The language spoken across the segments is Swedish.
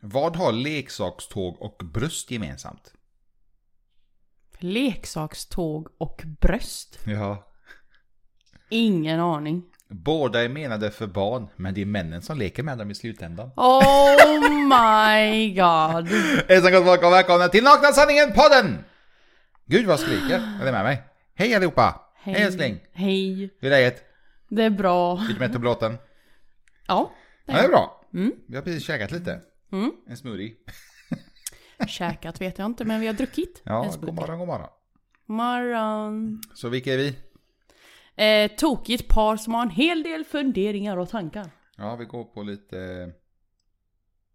Vad har leksakståg och bröst gemensamt? Leksakståg och bröst. Ja. Ingen aning. Båda är menade för barn, men det är männen som leker med dem i slutändan. Oh my god. Hejsan gott folk och välkomna till Nakna Sanningen-podden! Gud vad skriker, är det med mig? Hej allihopa! Hej, älskling! Hej. Hur är läget? Det är bra. Lite mätt på blåten? Ja. Ja, det är bra. Mm. Vi har precis käkat lite. Mm. En smoothie. Käkat vet jag inte, men vi har druckit. Ja, en god smoothie. morgon, god morgon. Morgon. Så vilka är vi? Eh, tokigt par som har en hel del funderingar och tankar. Ja, vi går på lite... eh,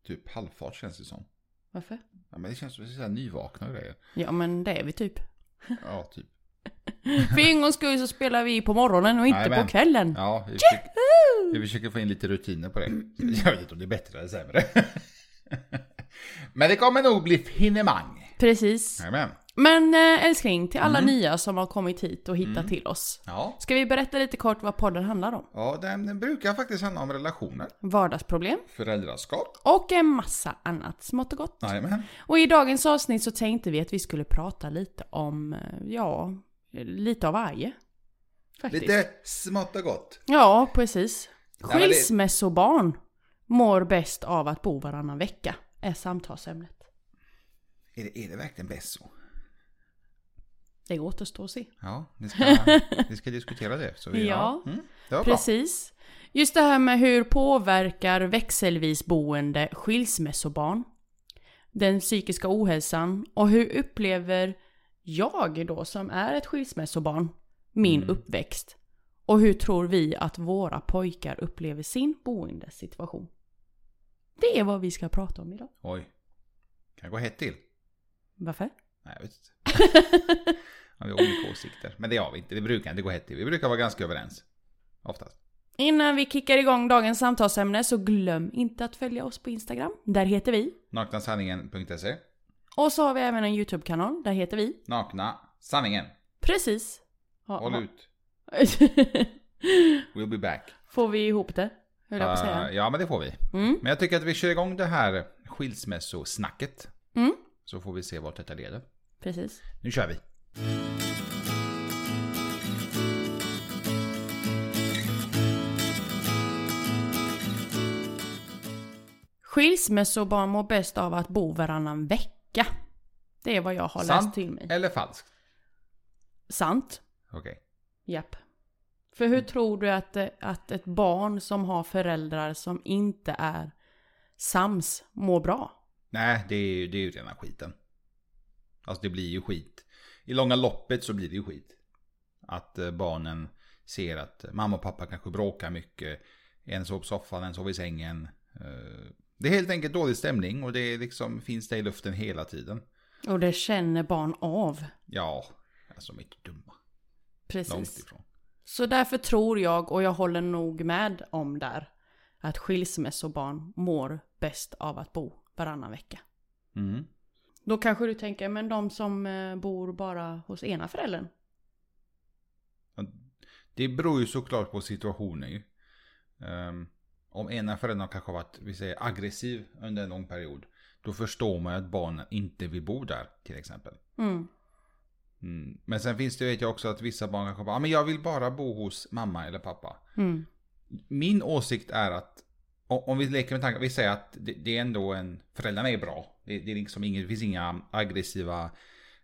Typ halvfart känns det som. Varför? Ja, men det känns som att vi är nyvakna grejer. Ja, men det är vi typ. Ja, typ. För en gångs skull så spelar vi på morgonen och inte Jajamän. på kvällen. Ja, vi försöker, vi försöker få in lite rutiner på det. Jag vet inte om det är bättre eller sämre. Men det kommer nog bli finemang. Precis. Jajamän. Men eh, älskling, till alla Mm. nya som har kommit hit och hittat till oss. Ja. Ska vi berätta lite kort vad podden handlar om? Ja, den brukar faktiskt handla om relationer, Vardagsproblem föräldraskap. och en massa annat smått och gott. Jajamän. Och i dagens avsnitt så tänkte vi att vi skulle prata lite om, eh, ja, lite av varje. Faktiskt. Lite smått och gott. Ja, precis. Skilsmässobarn mår bäst av att bo varannan vecka, är samtalsämnet. Är det, är det verkligen bäst så? Det återstår att se. Ja, vi ska, vi ska diskutera det. Så vi, Ja. Mm, det var bra. Precis. Just det här med hur påverkar växelvis boende skilsmässobarn? Den psykiska ohälsan och hur upplever jag då som är ett skilsmässobarn min Mm. uppväxt? Och hur tror vi att våra pojkar upplever sin boendesituation? Det är vad vi ska prata om idag. Oj. Kan gå hett till? Varför? Nej, jag vet inte. Vi har olika åsikter. Men det har vi inte. Det brukar inte gå hett till. Vi brukar vara ganska överens. Oftast. Innan vi kickar igång dagens samtalsämne så glöm inte att följa oss på Instagram. Där heter vi. Naknasanningen.se Och så har vi även en YouTube-kanal. Där heter vi. Nakna sanningen. Precis. Ha- Håll ha- ut. We'll be back. Får vi ihop det? Höll jag på att säga. ja, men det får vi. Mm. Men jag tycker att vi kör igång det här skilsmässosnacket. Mm. Så får vi se vart detta leder. Precis. Nu kör vi. Skilsmässobarn mår bäst av att bo varannan vecka. Det är vad jag har Sant läst till mig. eller falskt? Sant. Okej. Japp. För hur tror du att, att ett barn som har föräldrar som inte är sams mår bra? Nej, det är, det är ju rena skiten. Alltså det blir ju skit. I långa loppet så blir det ju skit. Att eh, barnen ser att mamma och pappa kanske bråkar mycket. En sover på soffan, en sover i sängen. Eh, Det är helt enkelt dålig stämning och det liksom, finns det i luften hela tiden. Och det känner barn av. Ja, alltså de är inte dumma. Långt Precis. ifrån. Så därför tror jag, och jag håller nog med om där, att skilsmässobarn mår bäst av att bo varannan vecka. Mm. Då kanske du tänker, men de som eh, bor bara hos ena föräldern? Det beror ju såklart på situationen ju. Ehm, om ena föräldern kanske varit, vi säger aggressiv under en lång period. Då förstår man ju att barnen inte vill bo där till exempel. Mm. Mm. Men sen finns det vet jag också att vissa barn kanske bara, ah, men jag vill bara bo hos mamma eller pappa. Mm. Min åsikt är att om vi leker med tanken, vi säger att det, det är ändå en, föräldrarna är bra. Det, det, är liksom ingen, det finns inga aggressiva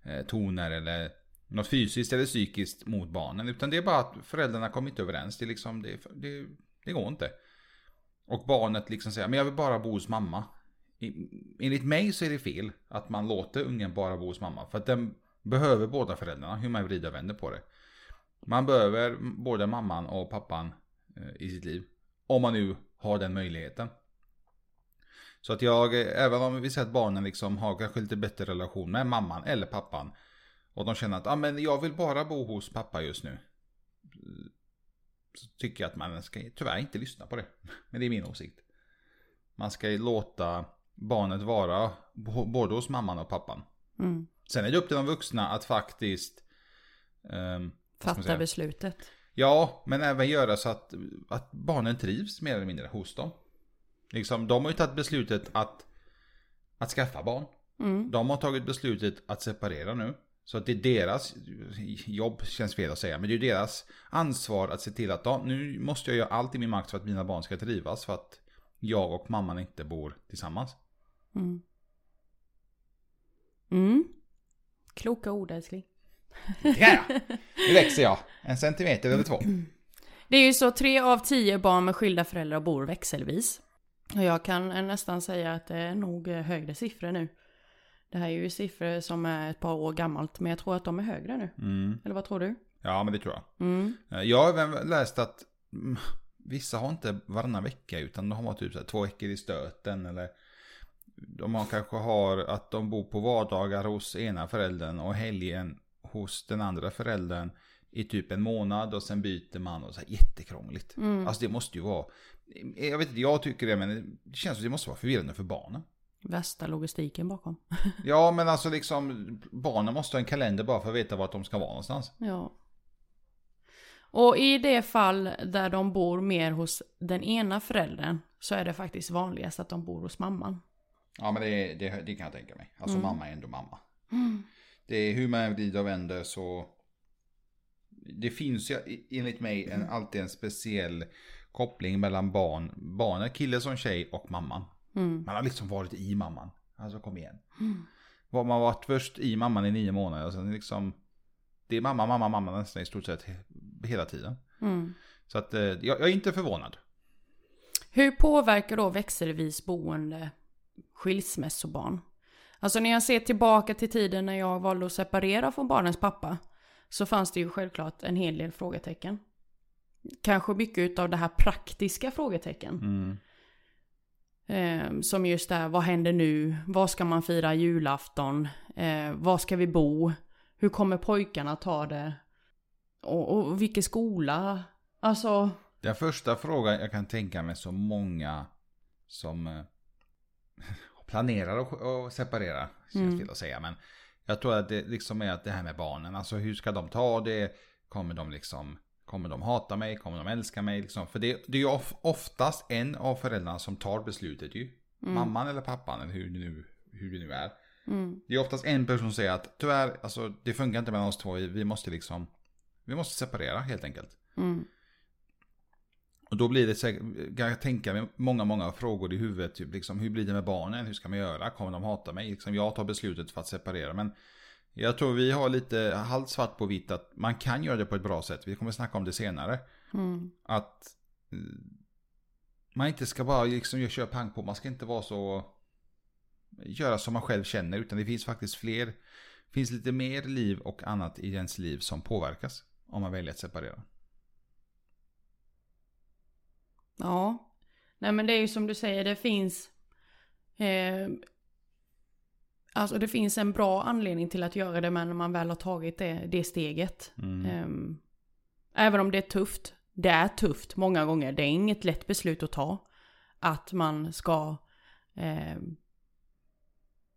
eh, toner eller något fysiskt eller psykiskt mot barnen. Utan det är bara att föräldrarna kommer inte överens. Det, liksom, det, det, det går inte. Och barnet liksom säger, men jag vill bara bo hos mamma. Enligt mig så är det fel att man låter ungen bara bo hos mamma. För att den behöver båda föräldrarna, hur man vrider och vänder på det. Man behöver både mamman och pappan eh, i sitt liv. Om man nu har den möjligheten. Så att jag, eh, även om vi ser att barnen liksom har kanske lite bättre relation med mamman eller pappan. Och de känner att ah, men jag vill bara bo hos pappa just nu. Så tycker jag att man ska tyvärr inte lyssna på det. Men det är min åsikt. Man ska ju låta barnet vara både hos mamman och pappan. Mm. Sen är det upp till de vuxna att faktiskt man Fatta beslutet. Ja, men även göra så att, att barnen trivs mer eller mindre hos dem. Liksom, de har ju tagit beslutet att att skaffa barn. Mm. De har tagit beslutet att separera nu. Så att det är deras jobb, känns fel att säga, men det är deras ansvar att se till att ja, nu måste jag göra allt i min makt för att mina barn ska trivas för att jag och mamman inte bor tillsammans. Mm. Mm. Kloka ord älskling. Ja, nu växer jag. En centimeter eller två. Det är ju så tre av tio barn med skilda föräldrar bor växelvis. Och jag kan nästan säga att det är nog högre siffror nu. Det här är ju siffror som är ett par år gammalt, men jag tror att de är högre nu. Mm. Eller vad tror du? Ja, men det tror jag. Mm. Jag har även läst att mm, vissa har inte varannan vecka utan de har typ så två veckor i stöten eller de har kanske har att de bor på vardagar hos ena föräldern och helgen hos den andra föräldern i typ en månad och sen byter man och så här jättekrångligt. Mm. Alltså det måste ju vara, jag vet inte, jag tycker det men det känns som det måste vara förvirrande för barnen. Värsta logistiken bakom. Ja men alltså liksom barnen måste ha en kalender bara för att veta vart de ska vara någonstans. Ja. Och i det fall där de bor mer hos den ena föräldern så är det faktiskt vanligast att de bor hos mamman. Ja men det, det, det kan jag tänka mig. Alltså Mm. mamma är ändå mamma. Det är hur man vrider och vänder så det finns ju enligt mig en, alltid en speciell koppling mellan barn, barnet, kille som tjej och mamman. Mm. Man har liksom varit i mamman. Alltså kom igen. Mm. Var man varit först i mamman i nio månader och sen liksom det är mamma, mamma, mamma nästan i stort sett he- hela tiden. Mm. Så att eh, jag, jag är inte förvånad. Hur påverkar då växelvis boende skilsmässobarn? Alltså när jag ser tillbaka till tiden när jag valde att separera från barnens pappa så fanns det ju självklart en hel del frågetecken. Kanske mycket av det här praktiska frågetecken. Mm. Eh, som just här, vad händer nu? Var ska man fira julafton? Eh, var ska vi bo? Hur kommer pojkarna ta det? Och, och vilken skola? Alltså, Den första frågan jag kan tänka mig så många som eh, planerar att, separera, känns Mm. fel att säga, men jag tror att det liksom är att det här med barnen, alltså hur ska de ta det? Kommer de liksom, kommer de hata mig? Kommer de älska mig? Liksom? För det, det är ju of, oftast en av föräldrarna som tar beslutet ju. Mm. Mamman eller pappan eller hur det nu, hur det nu är. mm, Det är oftast en person som säger att tyvärr, alltså det funkar inte mellan oss två, vi måste liksom, vi måste separera helt enkelt. mm, Och då blir det säkert, kan jag tänka mig många, många frågor i huvudet. Typ liksom, hur blir det med barnen? Hur ska man göra? Kommer de hata mig? Liksom, jag tar beslutet för att separera. Men jag tror vi har lite halvt svart på vitt att man kan göra det på ett bra sätt. Vi kommer snacka om det senare. mm, Att man inte ska bara liksom köra pang på. Man ska inte vara så... Göra som man själv känner. Utan det finns faktiskt fler... finns lite mer liv och annat i ens liv som påverkas. Om man väljer att separera. Ja. Nej men det är ju som du säger, det finns... Eh, alltså det finns en bra anledning till att göra det men när man väl har tagit det, det steget. Mm. Ehm, även om det är tufft. Det är tufft många gånger. Det är inget lätt beslut att ta. Att man ska ehm,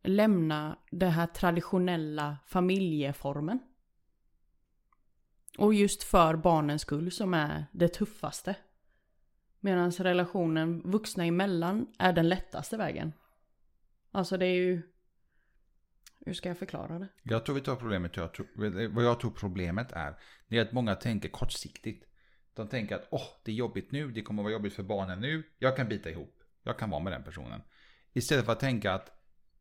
lämna den här traditionella familjeformen. Och just för barnens skull som är det tuffaste. Medan relationen vuxna emellan är den lättaste vägen. Alltså det är ju... Hur ska jag förklara det? Jag tror vi tar problemet, jag tror, vad jag tror problemet är, det är att många tänker kortsiktigt. De tänker att åh, det är jobbigt nu, det kommer vara jobbigt för barnen nu, jag kan bita ihop, jag kan vara med den personen. Istället för att tänka att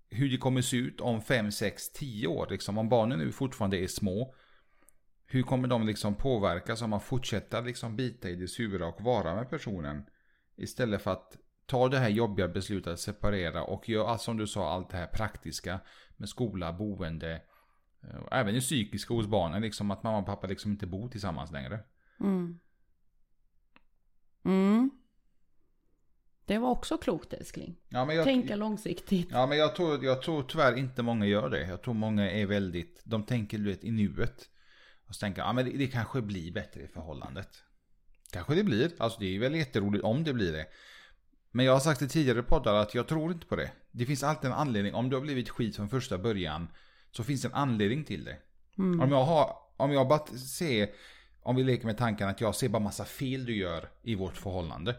hur det kommer se ut om 5, 6, 10 år, liksom om barnen nu fortfarande är små. Hur kommer de liksom påverkas om man fortsätter liksom bita i det sura och vara med personen? Istället för att ta det här jobbiga beslutet att separera och göra allt som du sa, allt det här praktiska med skola, boende, eh, och även det psykiska hos barnen, liksom att mamma och pappa liksom inte bor tillsammans längre. Mm. Mm. Det var också klokt älskling. Ja, jag, Tänka långsiktigt. ja, men jag, tror, jag tror tyvärr inte många gör det. Jag tror många är väldigt, de tänker du vet i nuet. Och så tänker ja men det, det kanske blir bättre i förhållandet. Kanske det blir, alltså det är väl jätteroligt om det blir det. Men jag har sagt i tidigare poddar att jag tror inte på det. Det finns alltid en anledning, om du har blivit skit från första början. Så finns det en anledning till det. Mm. Om jag har, om jag bara ser, om vi leker med tanken att jag ser bara massa fel du gör i vårt förhållande.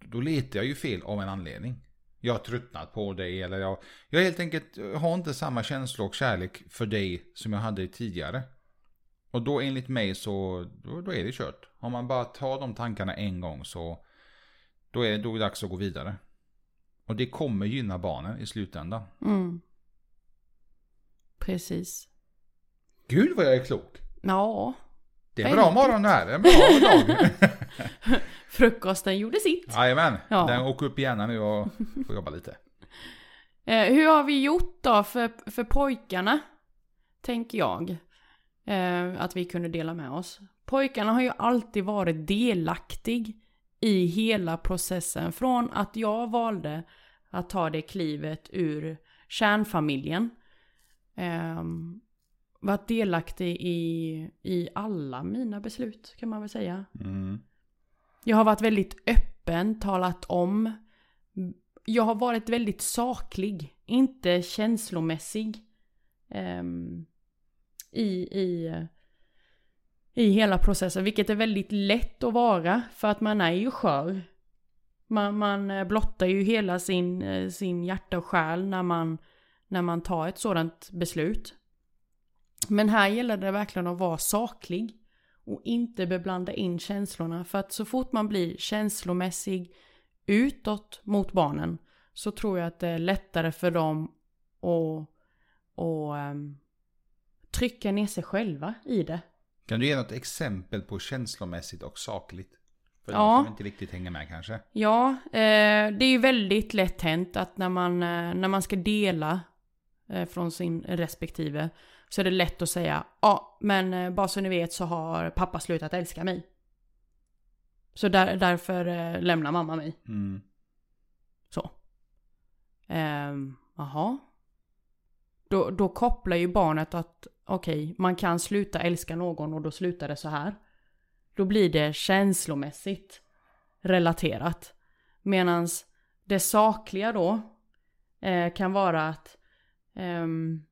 Då letar jag ju fel av en anledning. jag har tröttnat på dig eller jag, jag helt enkelt har inte samma känsla och kärlek för dig som jag hade tidigare. Och då enligt mig så, då, då är det kört. Om man bara tar de tankarna en gång så, då är, då är det dags att gå vidare. Och det kommer gynna barnen i slutändan. Mm. Precis. Gud vad jag är klok. Ja. Det är en bra morgon det här. Det är en bra dag. Frukosten gjorde sitt. Jajamän. Ja. Den åker upp igen nu och får jobba lite. Eh, hur har vi gjort då för, för pojkarna? Tänker jag. Eh, att vi kunde dela med oss. Pojkarna har ju alltid varit delaktig i hela processen. Från att jag valde att ta det klivet ur kärnfamiljen. Eh, varit delaktig i, i alla mina beslut kan man väl säga. Mm. Jag har varit väldigt öppen, talat om. Jag har varit väldigt saklig, inte känslomässig. ehm, i, i, I hela processen, vilket är väldigt lätt att vara, för att man är ju skör. Man, man eh, blottar ju hela sin, eh, sin hjärta och själ när man, när man tar ett sådant beslut. Men här gäller det verkligen att vara saklig och inte beblanda in känslorna. För att så fort man blir känslomässig utåt mot barnen så tror jag att det är lättare för dem att, att ehm, trycka ner sig själva i det. Kan du ge något exempel på känslomässigt och sakligt? För Ja. de som inte riktigt hänger med kanske. Ja, eh, det är ju väldigt lätt hänt att när man, eh, när man ska dela eh, från sin respektive så är det lätt att säga ja, men eh, bara så ni vet så har pappa slutat älska mig. Så där, därför eh, lämnar mamma mig. Mm. Så. Ehm, Jaha. Då, då kopplar ju barnet att okej, man kan sluta älska någon och då slutar det så här. Då blir det känslomässigt relaterat. Medan det sakliga då eh, kan vara att ehm,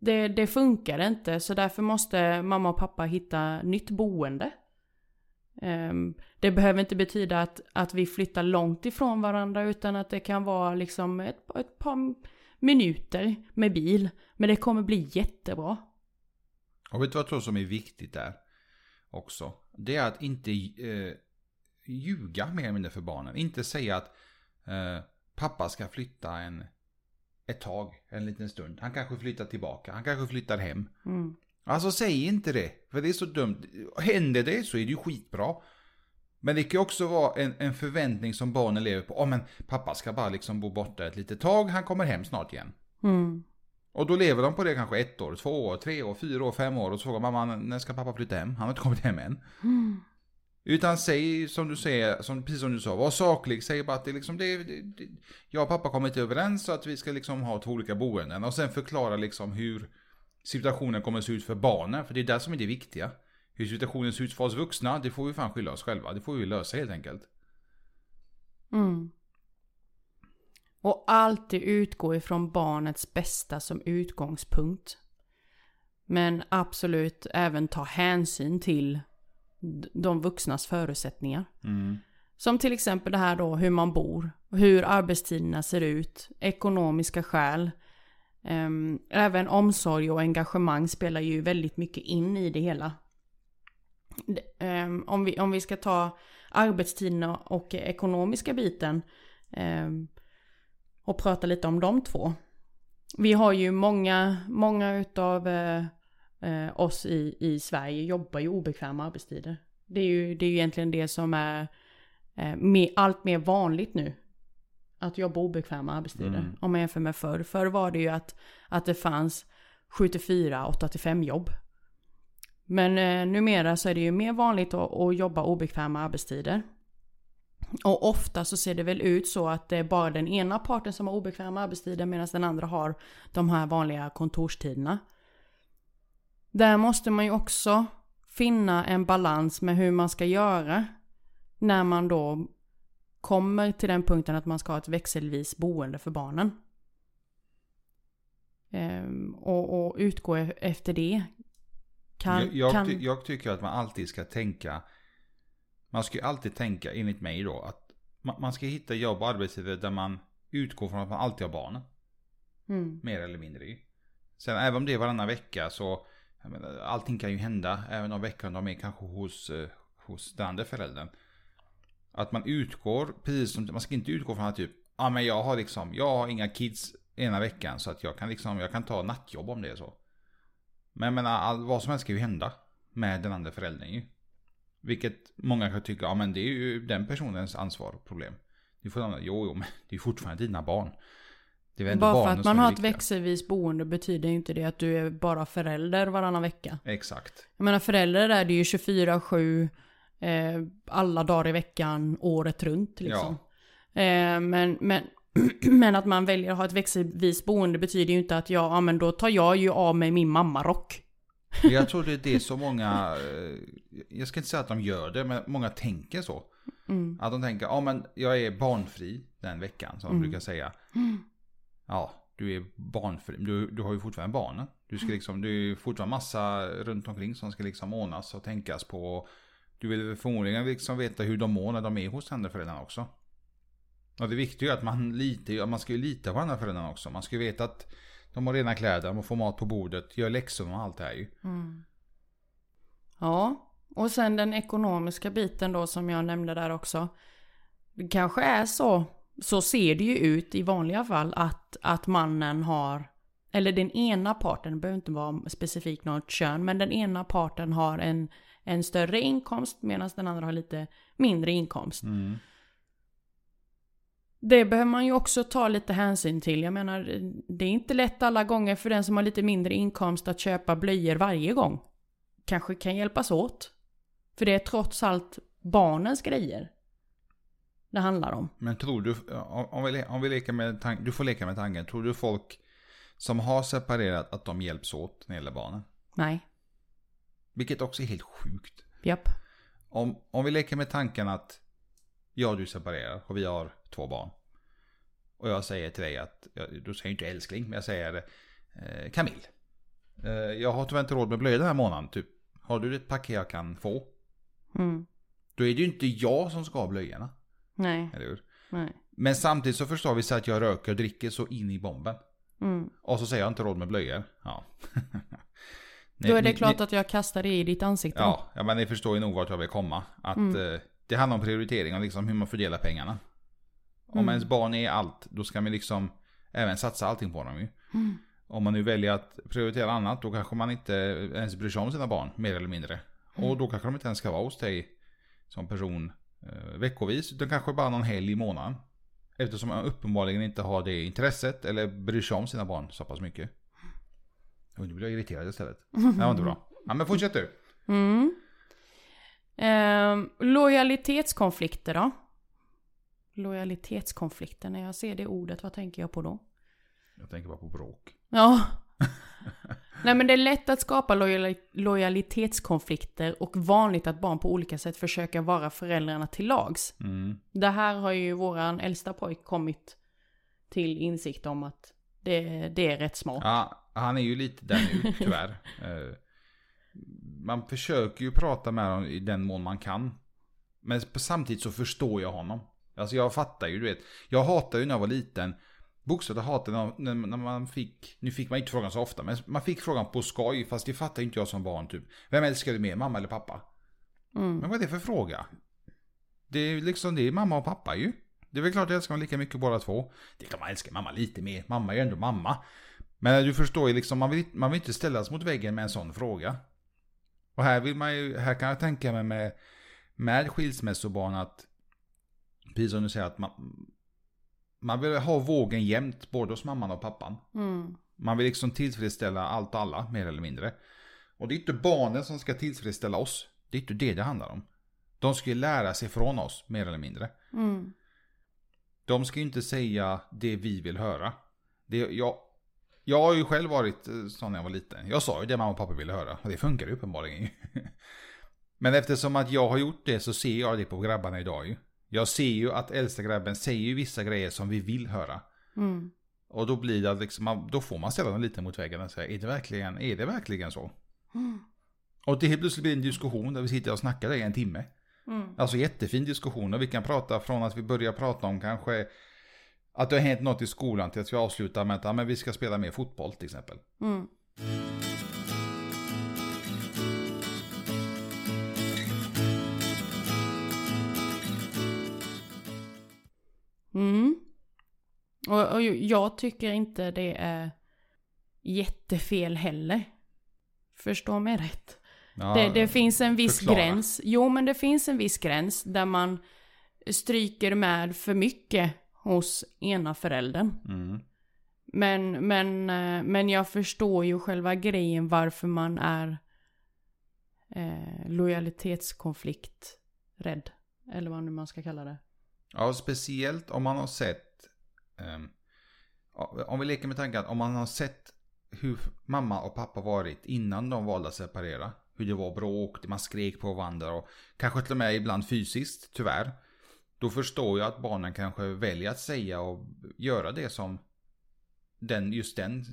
det, det funkar inte så därför måste mamma och pappa hitta nytt boende. Ehm, det behöver inte betyda att, att vi flyttar långt ifrån varandra utan att det kan vara liksom ett, ett par minuter med bil. Men det kommer bli jättebra. Och vet du vad jag tror som är viktigt där också? Det är att inte eh, ljuga mer eller mindre för barnen. Inte säga att eh, pappa ska flytta en, ett tag, en liten stund. Han kanske flyttar tillbaka, han kanske flyttar hem. Mm. Alltså säg inte det, för det är så dumt. Händer det så är det ju skitbra. Men det kan också vara en, en förväntning som barnen lever på. Ja men pappa ska bara liksom bo borta ett litet tag, han kommer hem snart igen. Mm. Och då lever de på det kanske ett år, två år, tre år, fyra år, fem år. Och så frågar mamma när ska pappa flytta hem? Han har inte kommit hem än. Utan säg som du säger, som, precis som du sa, var saklig. Säg bara att det liksom, det, det, det, jag och pappa kommer inte överens så att vi ska liksom ha två olika boenden. Och sen förklara liksom hur situationen kommer att se ut för barnen. För det är det som är det viktiga. Hur situationen ser ut för oss vuxna, det får vi fan skylla oss själva. Det får vi lösa helt enkelt. Mm. Och alltid utgå ifrån barnets bästa som utgångspunkt. Men absolut även ta hänsyn till de vuxnas förutsättningar. Mm. Som till exempel det här då hur man bor, hur arbetstiderna ser ut, ekonomiska skäl. Ehm, även omsorg och engagemang spelar ju väldigt mycket in i det hela. Ehm, om, vi, om vi ska ta arbetstiderna och ekonomiska biten ehm, och prata lite om de två. Vi har ju många, många utav eh, eh, oss i, i Sverige jobbar ju obekväma arbetstider. Det är ju, det är ju egentligen det som är eh, mer, allt mer vanligt nu. Att jobba obekväma arbetstider. Mm. Om man jämför med förr. Förr var det ju att, att det fanns 7-4, 8-5 jobb. Men eh, numera så är det ju mer vanligt att, att jobba obekväma arbetstider. Och ofta så ser det väl ut så att det är bara den ena parten som har obekväma arbetstider medan den andra har de här vanliga kontorstiderna. Där måste man ju också finna en balans med hur man ska göra när man då kommer till den punkten att man ska ha ett växelvis boende för barnen. Ehm, och, och utgå e-, efter det. Kan, jag, jag, kan... ty- jag tycker att man alltid ska tänka, man ska ju alltid tänka enligt mig då att man, man ska hitta jobb och arbetstider där man utgår från att man alltid har barnen. Mm. Mer eller mindre ju. Sen även om det är varannan vecka så menar, allting kan ju hända. Även om veckan de är kanske hos, eh, hos den andra föräldern. Att man utgår, precis som man ska inte utgå från att typ, ja ah, men jag har liksom, jag har inga kids ena veckan så att jag kan liksom, jag kan ta nattjobb om det är så. Men jag menar, all, vad som helst ska ju hända med den andra föräldern ju. Vilket många kan tycka, ja men det är ju den personens ansvar och problem. Du får, jo, jo, men det är fortfarande dina barn. Bara för att man har ett växelvis boende betyder ju inte det att du är bara förälder varannan vecka. Exakt. Jag menar förälder är det ju 24-7 eh, alla dagar i veckan, året runt liksom. Eh, men, men, men att man väljer att ha ett växelvis boende betyder ju inte att jag, ja men då tar jag ju av mig min mammarock. Jag tror det är det som många, eh, jag ska inte säga att de gör det, men många tänker så. Mm. Att de tänker, ja men jag är barnfri den veckan, som de Mm. brukar säga. Ja, du är barnfri, du, du har ju fortfarande barnen. Du ska liksom, det är fortfarande massa runt omkring som ska liksom ordnas och tänkas på. Du vill förmodligen liksom veta hur de mår när de är hos andra föräldrarna också. Och det viktiga är att man, litar, man ska ju lita på andra föräldrarna också. Man ska ju veta att de har rena kläder, de får mat på bordet, gör läxor och allt det här ju. Mm. Ja, och sen den ekonomiska biten då som jag nämnde där också. Det kanske är så, så ser det ju ut i vanliga fall att, att mannen har, eller den ena parten, det behöver inte vara specifikt något kön, men den ena parten har en, en större inkomst medan den andra har lite mindre inkomst. Mm. Det behöver man ju också ta lite hänsyn till. Jag menar, det är inte lätt alla gånger för den som har lite mindre inkomst att köpa blöjor varje gång. Kanske kan hjälpas åt. För det är trots allt barnens grejer det handlar om. Men tror du, om vi, om vi leker med tanken, du får leka med tanken, tror du folk som har separerat att de hjälps åt när det gäller barnen? Nej, Vilket också är helt sjukt. japp. Om, om vi leker med tanken att jag och du separerar och vi har två barn. Och jag säger till dig att, då säger jag inte älskling, men jag säger eh, Camille. Eh, jag har tyvärr inte råd med blöjor den här månaden, typ. Har du ett paket jag kan få? Mm. Då är det ju inte jag som ska ha blöjorna, Nej, eller hur? nej. Men samtidigt så förstår vi så att jag röker och dricker så in i bomben. Mm. Och så säger jag inte råd med blöjor. Ja. Då är det ni- klart ni, att jag kastar det i ditt ansikte. Ja, ja, men ni förstår ju nog vart jag vill komma. Att Mm. eh, det handlar om prioritering och liksom hur man fördelar pengarna. Om Mm. ens barn är allt, då ska man liksom även satsa allting på dem ju. Mm. Om man nu väljer att prioritera annat, då kanske man inte ens bryr sig om sina barn, mer eller mindre. Mm. Och då kanske de inte ens ska vara hos dig som person eh, veckovis, utan kanske bara någon helg i månaden. Eftersom man uppenbarligen inte har det intresset eller bryr sig om sina barn så pass mycket. Och nu blir jag irriterad istället. Det var inte bra. Ja, men fortsätt du. Mm. Ehm, lojalitetskonflikter då? Lojalitetskonflikter, när jag ser det ordet, vad tänker jag på då? Jag tänker bara på bråk. Ja. Nej men det är lätt att skapa lojali- lojalitetskonflikter och vanligt att barn på olika sätt försöker vara föräldrarna till lags. Mm. Det här har ju våran äldsta pojk kommit till insikt om att det, det är rätt smart. Ja, han är ju lite där nu, tyvärr. Man försöker ju prata med honom i den mån man kan. Men samtidigt så förstår jag honom. Alltså jag fattar ju, du vet. Jag hatade ju när jag var liten. Bokstavligt hatade när, när, man fick, nu fick man inte frågan så ofta, men man fick frågan på skoj, fast det fattar ju inte jag som barn typ. Vem älskar du mer, mamma eller pappa? Mm. Men vad är det för fråga? Det är liksom, det är mamma och pappa ju. Det är väl klart att jag älskar dem lika mycket båda två. Det klart man älskar mamma lite mer, mamma är ju ändå mamma. Men du förstår ju liksom, man vill, man vill inte ställas mot väggen med en sån fråga. Och här vill man ju, här kan jag tänka mig med, med skilsmässobarn att, precis som du säger att man, man vill ha vågen jämnt både hos mamman och pappan. Mm. Man vill liksom tillfredsställa allt och alla, mer eller mindre. Och det är inte barnen som ska tillfredsställa oss. Det är inte det det handlar om. De ska ju lära sig från oss, mer eller mindre. Mm. De ska ju inte säga det vi vill höra. Det, jag, jag har ju själv varit eh, sån när jag var liten. Jag sa ju det mamma och pappa ville höra. Och det funkar ju uppenbarligen. Men eftersom att jag har gjort det så ser jag det på grabbarna idag ju. Jag ser ju att äldsta grabben säger ju vissa grejer som vi vill höra. Mm. Och då blir det liksom, då får man ställa dem lite mot väggen och säga, är det verkligen, är det verkligen så? Mm. Och det helt plötsligt blir en diskussion där vi sitter och snackar i en timme. Mm. Alltså jättefin diskussion och vi kan prata från att vi börjar prata om kanske Att det har hänt något i skolan till att vi avslutar med att ja, men vi ska spela mer fotboll till exempel. Mm. Mm. Och, och jag tycker inte det är jättefel heller. Förstå mig rätt. Ja, det, det finns en viss förklara. gräns. Jo, men det finns en viss gräns där man stryker med för mycket hos ena föräldern. Mm. Men, men, eh, men jag förstår ju själva grejen varför man är eh, lojalitetskonflikt rädd. Eller vad nu man ska kalla det. Ja, speciellt om man har sett, ja, om vi leker med tanken att om man har sett hur mamma och pappa varit innan de valde att separera. Hur det var bråk, man skrek på varandra och kanske till och med ibland fysiskt, tyvärr. Då förstår jag att barnen kanske väljer att säga och göra det som den, just den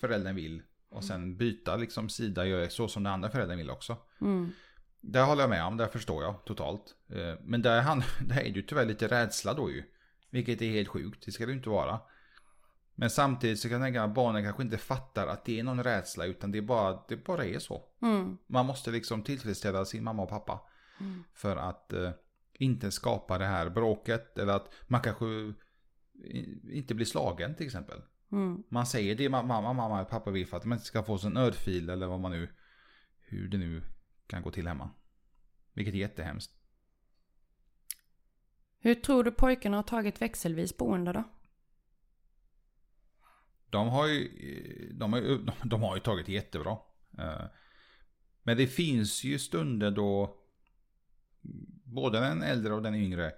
föräldern vill. Och sen byta liksom sida göra så som den andra föräldern vill också. Mm. Det håller jag med om, det förstår jag totalt. Eh, Men där, han, där är det ju tyvärr lite rädsla då ju. Vilket är helt sjukt, det ska det ju inte vara. Men samtidigt så kan jag tänka att barnen kanske inte fattar att det är någon rädsla utan det bara, det bara är så. Mm. Man måste liksom tillfredsställa sin mamma och pappa. Mm. För att eh, inte skapa det här bråket eller att man kanske inte blir slagen till exempel. Mm. Man säger det mamma, mamma och pappa vill för att man inte ska få sig en örfil eller vad man nu, hur det nu kan gå till hemma. Vilket är jättehemskt. Hur tror du pojkarna har tagit växelvis boende då? De har ju, de har ju, de har ju tagit jättebra. Eh, Men det finns ju stunder då både den äldre och den yngre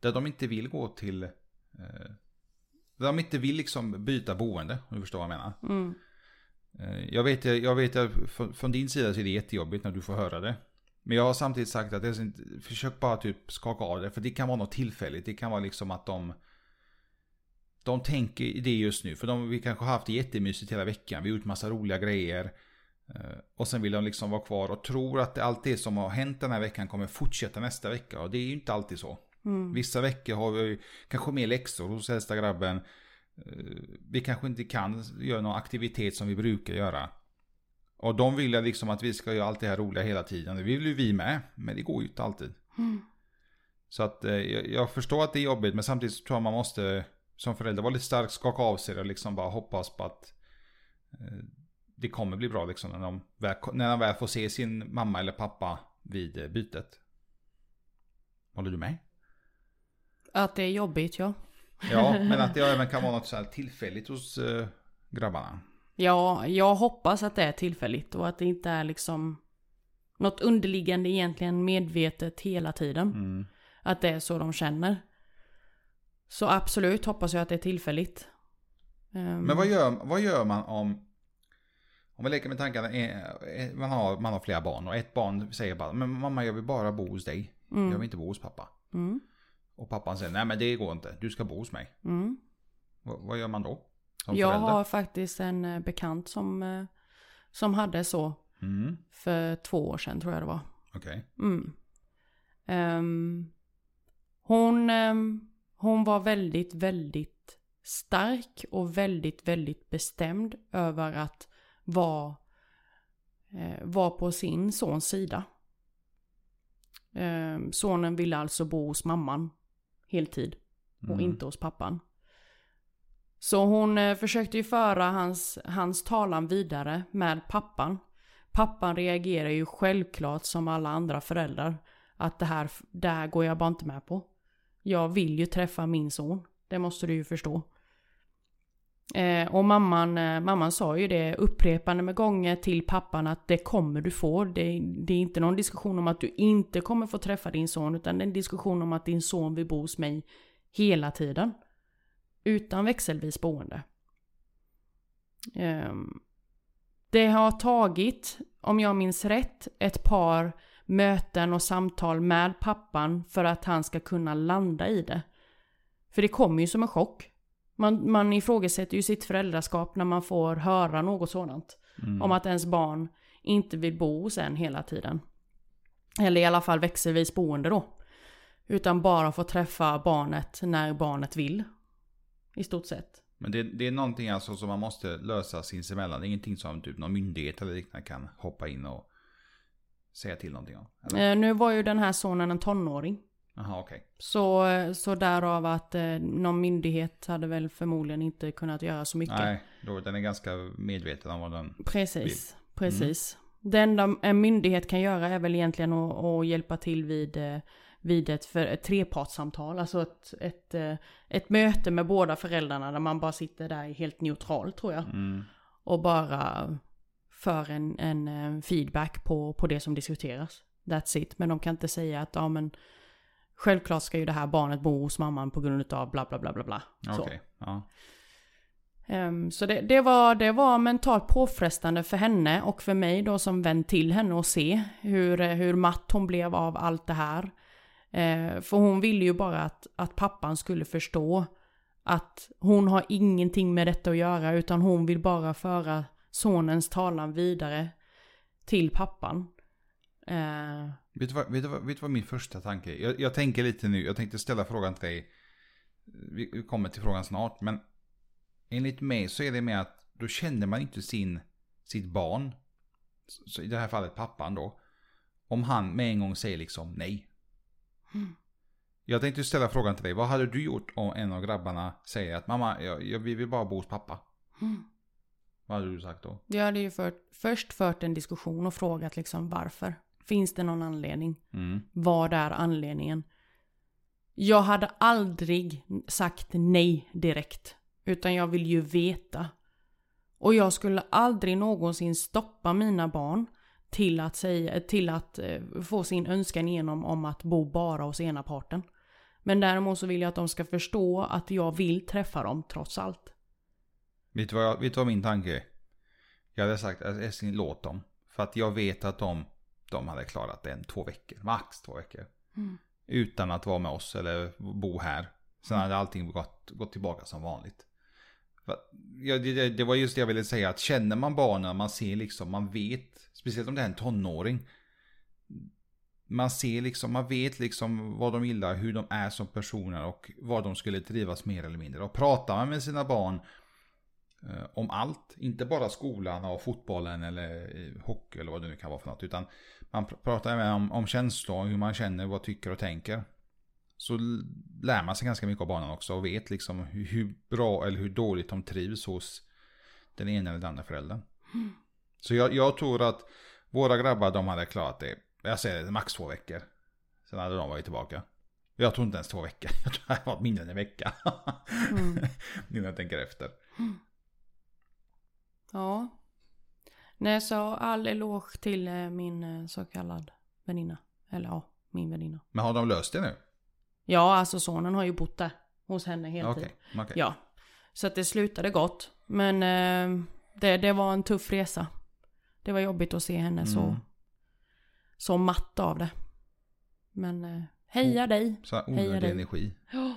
där de inte vill gå till eh, där de inte vill liksom byta boende, om du förstår vad jag menar. Mm. Eh, Jag vet, jag vet att från- från din sida så är det jättejobbigt när du får höra det. Men jag har samtidigt sagt att det är inte, försök bara typ skaka av det. För det kan vara något tillfälligt. Det kan vara liksom att de... De tänker i det just nu. För de, vi kanske har haft det jättemysigt hela veckan. Vi har gjort massa roliga grejer. Eh, Och sen vill de liksom vara kvar och tror att allt det som har hänt den här veckan kommer fortsätta nästa vecka. Och det är ju inte alltid så. Mm. Vissa veckor har vi kanske mer läxor hos äldsta grabben. Eh, Vi kanske inte kan göra någon aktivitet som vi brukar göra. Och de vill ju liksom att vi ska göra allt det här roliga hela tiden. Det vill ju vi med, men det går ju inte alltid. Mm. Så att eh, jag, förstår att det är jobbigt, men samtidigt så tror jag man måste som förälder vara lite stark, skaka av sig det och liksom bara hoppas på att det kommer bli bra liksom när de, väl, när de väl får se sin mamma eller pappa vid eh, bytet. Håller du med? Att det är jobbigt, ja. Ja, men att det även kan vara något så här tillfälligt hos eh, grabbarna. Ja, jag hoppas att det är tillfälligt och att det inte är liksom något underliggande egentligen medvetet hela tiden. Mm. Att det är så de känner. Så absolut hoppas jag att det är tillfälligt. Ehm, Men vad gör, vad gör man om... Om vi leker med tanken att eh, man har, man har flera barn och ett barn säger bara Men mamma jag vill bara bo hos dig. Mm. Jag vill inte bo hos pappa. Mm, Och pappan säger nej men det går inte. Du ska bo hos mig. mm. Vad, gör man då? Som Jag förälder? har faktiskt en eh, bekant som, eh, som hade så Mm, för två år sedan tror jag det var. okej. Mm. Ehm, hon, ehm, hon var väldigt, väldigt stark och väldigt, väldigt bestämd över att vara, eh, vara på sin sons sida. Ehm, sonen ville alltså bo hos mamman heltid och Mm. inte hos pappan. Så hon eh, försökte ju föra hans, hans talan vidare med pappan. Pappan reagerar ju självklart som alla andra föräldrar. Att det här, det här går jag bara inte med på. Jag vill ju träffa min son. Det måste du ju förstå. Eh, och mamman, eh, mamman sa ju det upprepande med gånger till pappan att det kommer du få. Det, det är inte någon diskussion om att du inte kommer få träffa din son. Utan det är en diskussion om att din son vill bo hos mig hela tiden. Utan växelvis boende. Eh, det har tagit, om jag minns rätt, ett par möten och samtal med pappan för att han ska kunna landa i det. För det kommer ju som en chock. Man, man ifrågasätter ju sitt föräldraskap när man får höra något sådant. Mm. Om att ens barn inte vill bo hos en hela tiden. Eller i alla fall växelvis boende då. Utan bara få träffa barnet när barnet vill. I stort sett. Men det, det är någonting alltså som man måste lösa sinsemellan. Det är ingenting som typ någon myndighet eller liknande kan hoppa in och säga till någonting om. eller? Eh, nu var ju den här sonen en tonåring. Jaha, okej. Så, så därav att eh, någon myndighet hade väl förmodligen inte kunnat göra så mycket. Nej, då, den är ganska medveten om vad den... Precis, precis. Det enda en myndighet kan göra är väl egentligen att, att hjälpa till vid, eh, vid ett, för, ett trepartssamtal. Alltså ett, ett, eh, ett möte med båda föräldrarna där man bara sitter där helt neutral tror jag. Mm. Och bara för en, en eh, feedback på, på det som diskuteras. That's it. Men de kan inte säga att ja men självklart ska ju det här barnet bo hos mamman på grund av bla bla bla bla bla. Så. Okej, ja. Ehm, så det, det, var, det var mentalt påfrestande för henne och för mig då som vän till henne att se hur, hur matt hon blev av allt det här. Eh, för hon ville ju bara att, att pappan skulle förstå att hon har ingenting med detta att göra utan hon vill bara föra sonens talan vidare till pappan. Eh, Vet, du vad, vet, du vad, vet du vad min första tanke är? Jag, jag tänker lite nu, jag tänkte ställa frågan till dig. Vi, vi kommer till frågan snart, men enligt mig så är det med att då känner man inte sin, sitt barn, så i det här fallet pappan då, om han med en gång säger liksom nej. Jag tänkte ställa frågan till dig, vad hade du gjort om en av grabbarna säger att mamma, jag, jag, vi vill bara bo hos pappa? Vad hade du sagt då? jag hade ju fört, först fört en diskussion och frågat liksom varför. Finns det någon anledning? Mm. Vad är anledningen? Jag hade aldrig sagt nej direkt. Utan jag vill ju veta. Och jag skulle aldrig någonsin stoppa mina barn till att, säga, till att eh, få sin önskan igenom om att bo bara hos ena parten. Men däremot så vill jag att de ska förstå att jag vill träffa dem trots allt. Vet du vad, jag, vet du vad min tanke är? Jag hade sagt att låt dem. För att jag vet att de, de hade klarat en, två veckor. Max två veckor. Utan att vara med oss eller bo här. Sen hade allting gått, gått tillbaka som vanligt. Ja, det, det, det var just det jag ville säga. Att känner man barnen, man ser liksom, man vet. Speciellt om det är en tonåring. Man ser liksom, man vet liksom vad de gillar, hur de är som personer och vad de skulle trivas mer eller mindre. Och pratar man med sina barn eh, om allt. Inte bara skolan och fotbollen eller eh, hockey eller vad det nu kan vara för något. Utan man pr- pratar med om, om känslor, hur man känner, vad tycker och tänker. Så lär man sig ganska mycket av barnen också och vet liksom hur, hur bra eller hur dåligt de trivs hos den ena eller den andra föräldern. Så jag, jag tror att våra grabbar de hade klarat det. Jag säger det, max två veckor. Sen hade de varit tillbaka. Jag tror inte ens två veckor. Jag tror det hade varit mindre än en vecka. nu när jag tänker efter. Ja. Nej, så all eloge till eh, min eh, så kallad väninna. Eller ja, min väninna. Men har de löst det nu? Ja, alltså sonen har ju bott där hos henne heltid. Okej. okej. Ja. Så att det slutade gott. Men eh, det, det var en tuff resa. Det var jobbigt att se henne så, Mm. så matt av det. Men eh, heja dig. Så här Heja onödig dig. energi. Ja.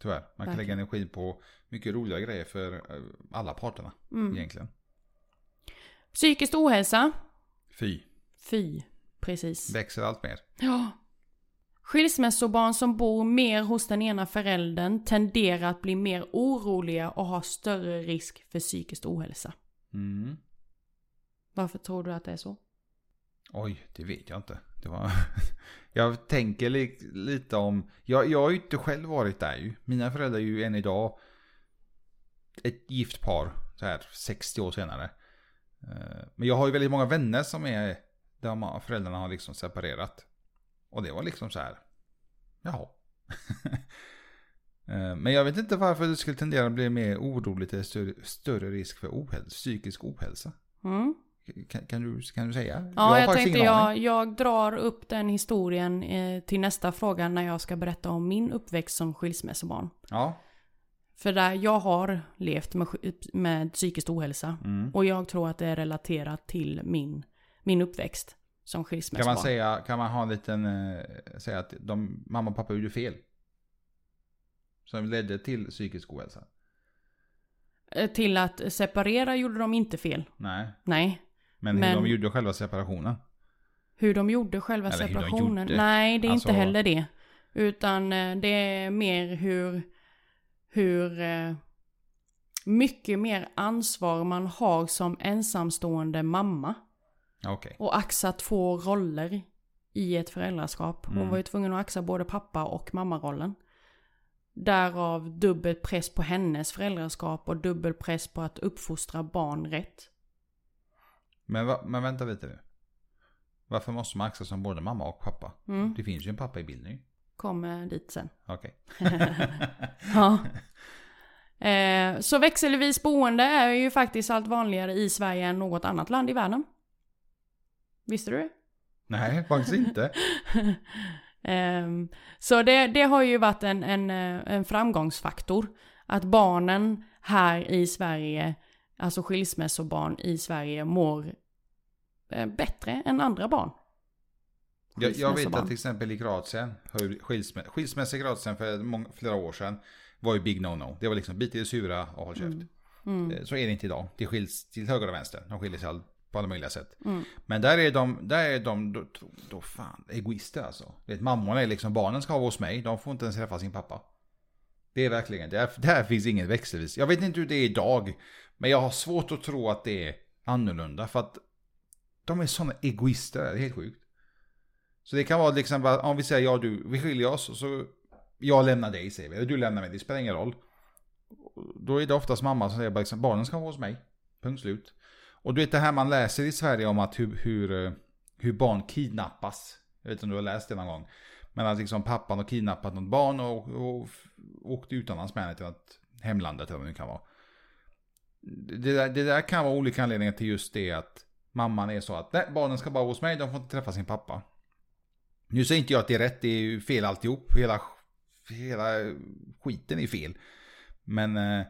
Tyvärr. Man kan lägga energi på mycket roliga grejer för eh, alla parterna. Mm. Egentligen. Psykisk ohälsa. Fy. Fy. Precis. Växer allt mer. Ja. Skilsmässobarn som bor mer hos den ena föräldern tenderar att bli mer oroliga och har större risk för psykisk ohälsa. Mm. Varför tror du att det är så? Oj, det vet jag inte. Det var... jag tänker li- lite om... Jag, jag har ju inte själv varit där ju. Mina föräldrar är ju än idag ett gift par. Så här 60 år senare. Eh, Men jag har ju väldigt många vänner som är... Där föräldrarna har liksom separerat. Och det var liksom så här... Jaha. Eh, Men jag vet inte varför det skulle tendera att bli mer oroligt eller större, större risk för ohälsa, psykisk ohälsa. Mm. Kan, kan, du, kan du säga? Ja, jag, faktiskt tänkte jag, jag drar upp den historien eh, till nästa fråga när jag ska berätta om min uppväxt som skilsmässobarn. Ja. För där jag har levt med, med psykisk ohälsa. Mm. Och jag tror att det är relaterat till min, min uppväxt som Kan skilsmässobarn. man säga, kan man ha en liten, eh, säga att de, mamma och pappa gjorde fel? Som ledde till psykisk ohälsa? Eh, Till att separera gjorde de inte fel. Nej. Nej. Men, Men- hur de gjorde själva separationen? Hur de gjorde själva Eller hur de separationen. gjorde. Nej, det är Alltså- inte heller det. Utan eh, det är mer hur, hur eh, mycket mer ansvar man har som ensamstående mamma. Okej. Och axa två roller i ett föräldraskap. Hon Mm. var ju tvungen att axa både pappa och mammarollen. Därav dubbel press på hennes föräldraskap och dubbel press på att uppfostra barn rätt. Men, va, men vänta lite nu. Varför måste man axla som både mamma och pappa? Mm. Det finns ju en pappa i bilden. Kommer dit sen. Okej. Ja. Eh, så växelvis boende är ju faktiskt allt vanligare i Sverige än något annat land i världen. Visste du det? Nej, faktiskt inte. Ehm, så det, det har ju varit en, en, eh, en framgångsfaktor. Att barnen här i Sverige, alltså skilsmässobarn i Sverige, mår eh, bättre än andra barn. Jag, jag vet att till exempel i Kroatien, skilsmä, skilsmässa i Kroatien för många, flera år sedan var ju big no-no. Det var liksom bit i det sura och håll käft. Mm. Eh, Så är det inte idag. Det skiljs till höger och vänster. De skiljer sig all- på alla möjliga sätt. Mm. Men där är de, där är de då, då, fan egoister alltså. Vet, mammorna är liksom, barnen ska vara hos mig. De får inte ens träffa sin pappa. Det är verkligen, där, där finns inget växelvis. Jag vet inte hur det är idag. Men jag har svårt att tro att det är annorlunda. För att de är sådana egoister, det är helt sjukt. Så det kan vara liksom bara, om vi säger ja du, vi skiljer oss och så jag lämnar dig säger vi, eller du lämnar mig, det spelar ingen roll. Då är det oftast mamma som säger bara liksom, barnen ska vara hos mig. Punkt slut. Och du vet det här man läser i Sverige om att hur, hur, eh, hur barn kidnappas. Jag vet inte om du har läst det någon gång. Men att liksom pappan har kidnappat något barn och, och, och åkt utomlands med henne till något hemlandet eller vad det nu kan vara. Det där, det där kan vara olika anledningar till just det att mamman är så att nej, barnen ska bara vara hos mig, de får inte träffa sin pappa. Nu säger inte jag att det är rätt, det är ju fel alltihop. Hela, hela skiten är fel. Men eh,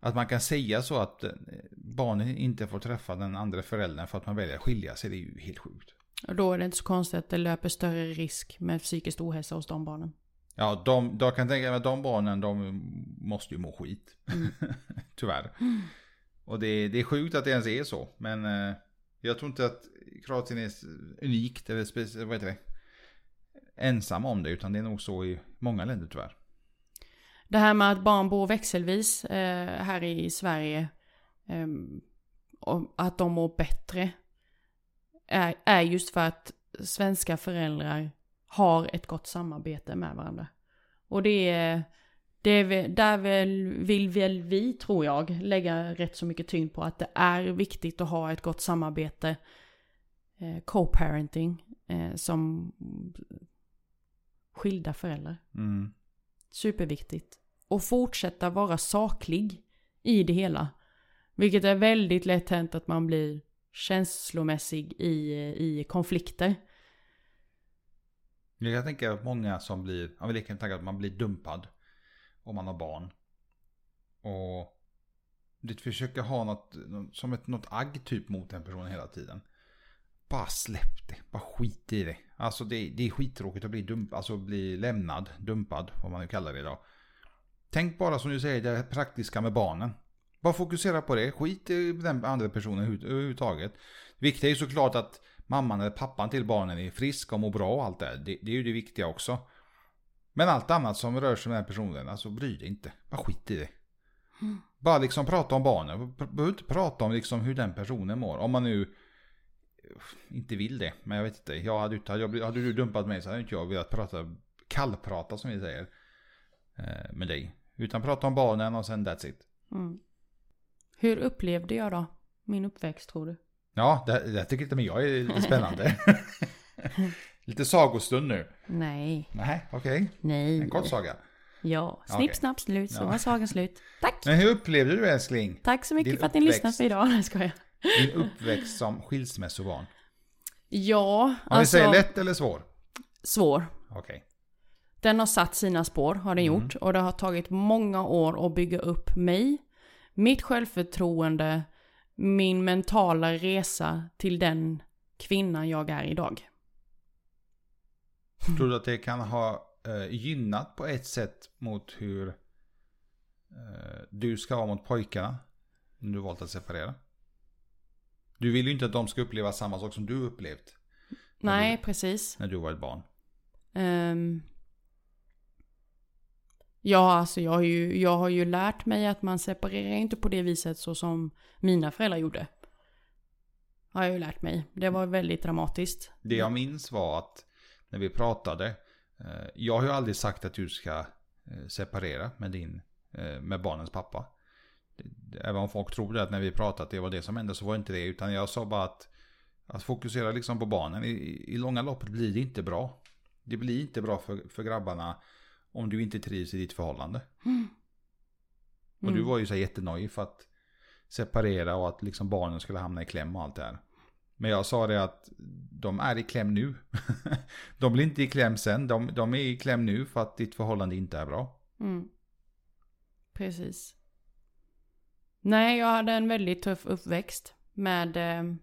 att man kan säga så att eh, barnen inte får träffa den andra föräldern för att man väljer att skilja sig, det är ju helt sjukt. Och då är det inte så konstigt att det löper större risk med psykisk ohälsa hos de barnen. Ja, de, de kan tänka mig att de barnen, de måste ju må skit. Tyvärr. Och det, det är sjukt att det ens är så. Men eh, jag tror inte att Kroatien är unikt, eller speci- vad heter det? Ensam om det, utan det är nog så i många länder tyvärr. Det här med att barn bor växelvis eh, här i Sverige eh, och att de mår bättre är, är just för att svenska föräldrar har ett gott samarbete med varandra. Och det är, det är där väl, vill väl vi, tror jag, lägga rätt så mycket tyngd på att det är viktigt att ha ett gott samarbete, eh, co-parenting, eh, som skilda föräldrar. Mm. Superviktigt. Och fortsätta vara saklig i det hela. Vilket är väldigt lätt hänt att man blir känslomässig i, i konflikter. Jag kan tänka att många som blir, vill kan tänka att man blir dumpad om man har barn. Och du försöker ha något, som ett, något agg typ mot den personen hela tiden. Bara släpp det, bara skit i det. Alltså det, det är skittråkigt att bli dumpad, alltså bli lämnad, dumpad, vad man nu kallar det idag. Tänk bara som du säger, det praktiska med barnen. Bara fokusera på det, skit i den andra personen överhuvud- överhuvudtaget. Det viktiga är ju såklart att mamman eller pappan till barnen är frisk och mår bra och allt det här. Det, det är ju det viktiga också. Men allt annat som rör sig med den här personen, alltså bry dig inte. Bara skit i det. Bara liksom prata om barnen. Behöver inte prata om liksom hur den personen mår. Om man nu inte vill det. Men jag vet inte. Jag hade, hade, jag, hade du dumpat mig så hade inte jag velat prata, kallprata som vi säger. eh, Med dig. Utan prata om barnen och sen that's it. Mm. Hur upplevde jag då min uppväxt tror du? Ja, det, det tycker inte men jag är lite spännande. lite sagostund nu. Nej, Nej, okej. nej. En kort saga. Ja, snipp, Okej. snapp, slut. Så Ja. var sagan slut. Tack! Men hur upplevde du älskling? Tack så mycket Din för att ni lyssnade för idag. Nej, jag. Din uppväxt som skilsmässobarn. Ja, Om vi alltså. säger lätt eller svår? Svår. Okej. Den har satt sina spår, har den Mm. gjort. Och det har tagit många år att bygga upp mig, mitt självförtroende, min mentala resa till den kvinnan jag är idag. Tror du att det kan ha eh, gynnat på ett sätt mot hur eh, du ska vara mot pojkarna? Om du valt att separera. Du vill ju inte att de ska uppleva samma sak som du upplevt Nej, precis. när du var ett barn. Ehm, Ja, alltså jag har, ju, jag har ju lärt mig att man separerar inte på det viset så som mina föräldrar gjorde. Har jag ju lärt mig. Det var väldigt dramatiskt. Det jag minns var att när vi pratade. eh, Jag har ju aldrig sagt att du ska eh, separera med din, eh, med barnens pappa. Även om folk trodde att när vi pratade att det var det som hände så var det inte det. Utan jag sa bara att, att fokusera liksom på barnen. I, i- långa loppet blir det inte bra. Det blir inte bra för, för grabbarna om du inte trivs i ditt förhållande. Och du Mm. var ju så här jättenöjd för att separera och att liksom barnen skulle hamna i kläm och allt det här. Men jag sa det att de är i kläm nu. de blir inte i kläm sen. De, de är i kläm nu för att ditt förhållande inte är bra. Mm. Precis. Nej, jag hade en väldigt tuff uppväxt med... Eh,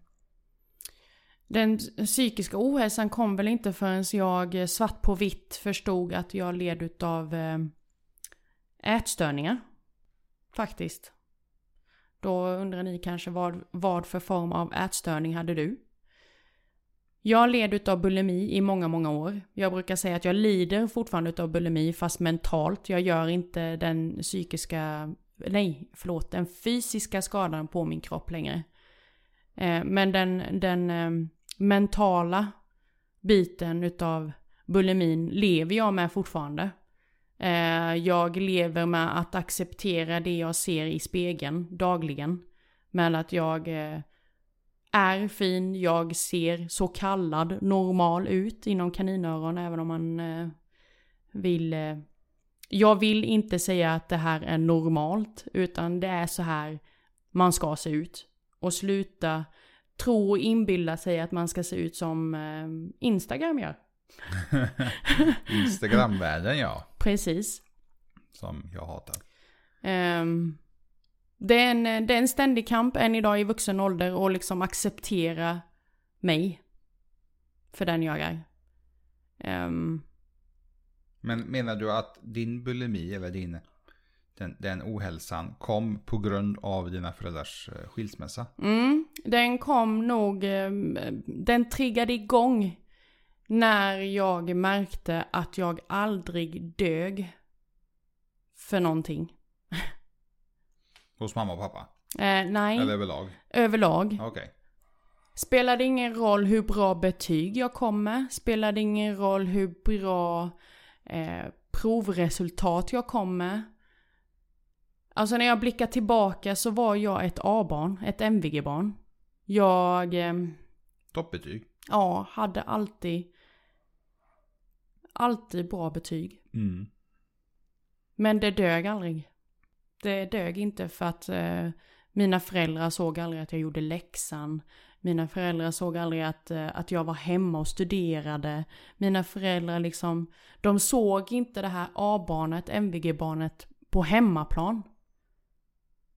den psykiska ohälsan kom väl inte förrän jag eh, svart på vitt förstod att jag led utav eh, ätstörningar. Faktiskt. Då undrar ni kanske vad, vad för form av ätstörning hade du? Jag led utav bulimi i många, många år. Jag brukar säga att jag lider fortfarande utav bulimi fast mentalt. Jag gör inte den psykiska, nej förlåt, den fysiska skadan på min kropp längre. Eh, men den, den eh, mentala biten utav bulimin lever jag med fortfarande. Eh, jag lever med att acceptera det jag ser i spegeln dagligen. Med att jag eh, är fin, jag ser så kallad normal ut inom kaninöron även om man eh, vill... Eh, jag vill inte säga att det här är normalt utan det är så här man ska se ut. Och sluta tro och inbilla sig att man ska se ut som eh, Instagram gör. Instagramvärlden ja. Precis. Som jag hatar. Ehm, det, är en, det är en ständig kamp än idag i vuxen ålder och liksom acceptera mig. För den jag är. Ehm, Men menar du att din bulimi eller din den, den ohälsan kom på grund av dina föräldrars eh, skilsmässa? mm, den kom nog, ehm, den triggade igång när jag märkte att jag aldrig dög för någonting. Hos mamma och pappa? Eh, nej, Eller överlag? överlag. Okej. Spelade ingen roll hur bra betyg jag kom med. Spelade ingen roll hur bra eh, provresultat jag kom med. Alltså när jag blickar tillbaka så var jag ett A-barn, ett MVG-barn. Jag, eh, Toppbetyg? ja, hade alltid, alltid bra betyg. Mm. Men det dög aldrig. Det dög inte för att eh, mina föräldrar såg aldrig att jag gjorde läxan. Mina föräldrar såg aldrig att, eh, att jag var hemma och studerade. Mina föräldrar liksom, de såg inte det här A-barnet, MVG-barnet på hemmaplan.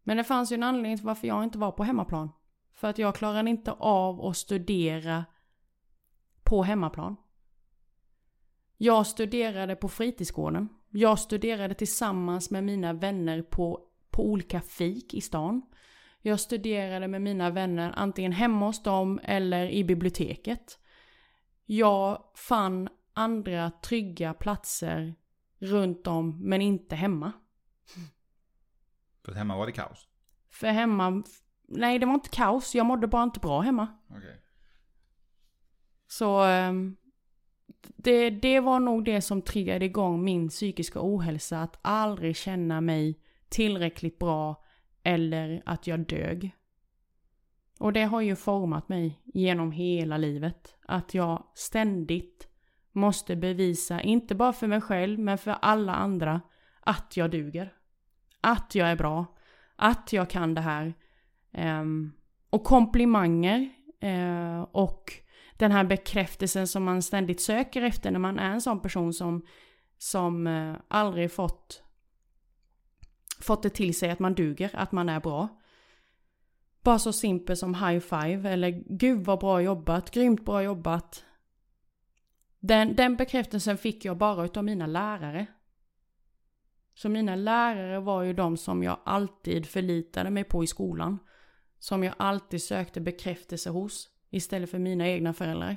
Men det fanns ju en anledning till varför jag inte var på hemmaplan. För att jag klarade inte av att studera på hemmaplan. Jag studerade på fritidsgården. Jag studerade tillsammans med mina vänner på, på olika fik i stan. Jag studerade med mina vänner antingen hemma hos dem eller i biblioteket. Jag fann andra trygga platser runt om men inte hemma. För hemma var det kaos? För hemma, nej det var inte kaos, jag mådde bara inte bra hemma. Okej. Så ehm, det, det var nog det som triggade igång min psykiska ohälsa. Att aldrig känna mig tillräckligt bra eller att jag dög. Och det har ju format mig genom hela livet. Att jag ständigt måste bevisa, inte bara för mig själv, men för alla andra, att jag duger. Att jag är bra. Att jag kan det här. Ehm, och komplimanger. Eh, och den här bekräftelsen som man ständigt söker efter när man är en sån person som, som eh, aldrig fått, fått det till sig att man duger, att man är bra. Bara så simpelt som high five eller gud vad bra jobbat, grymt bra jobbat. Den, den bekräftelsen fick jag bara utav mina lärare. Så mina lärare var ju de som jag alltid förlitade mig på i skolan. Som jag alltid sökte bekräftelse hos. Istället för mina egna föräldrar.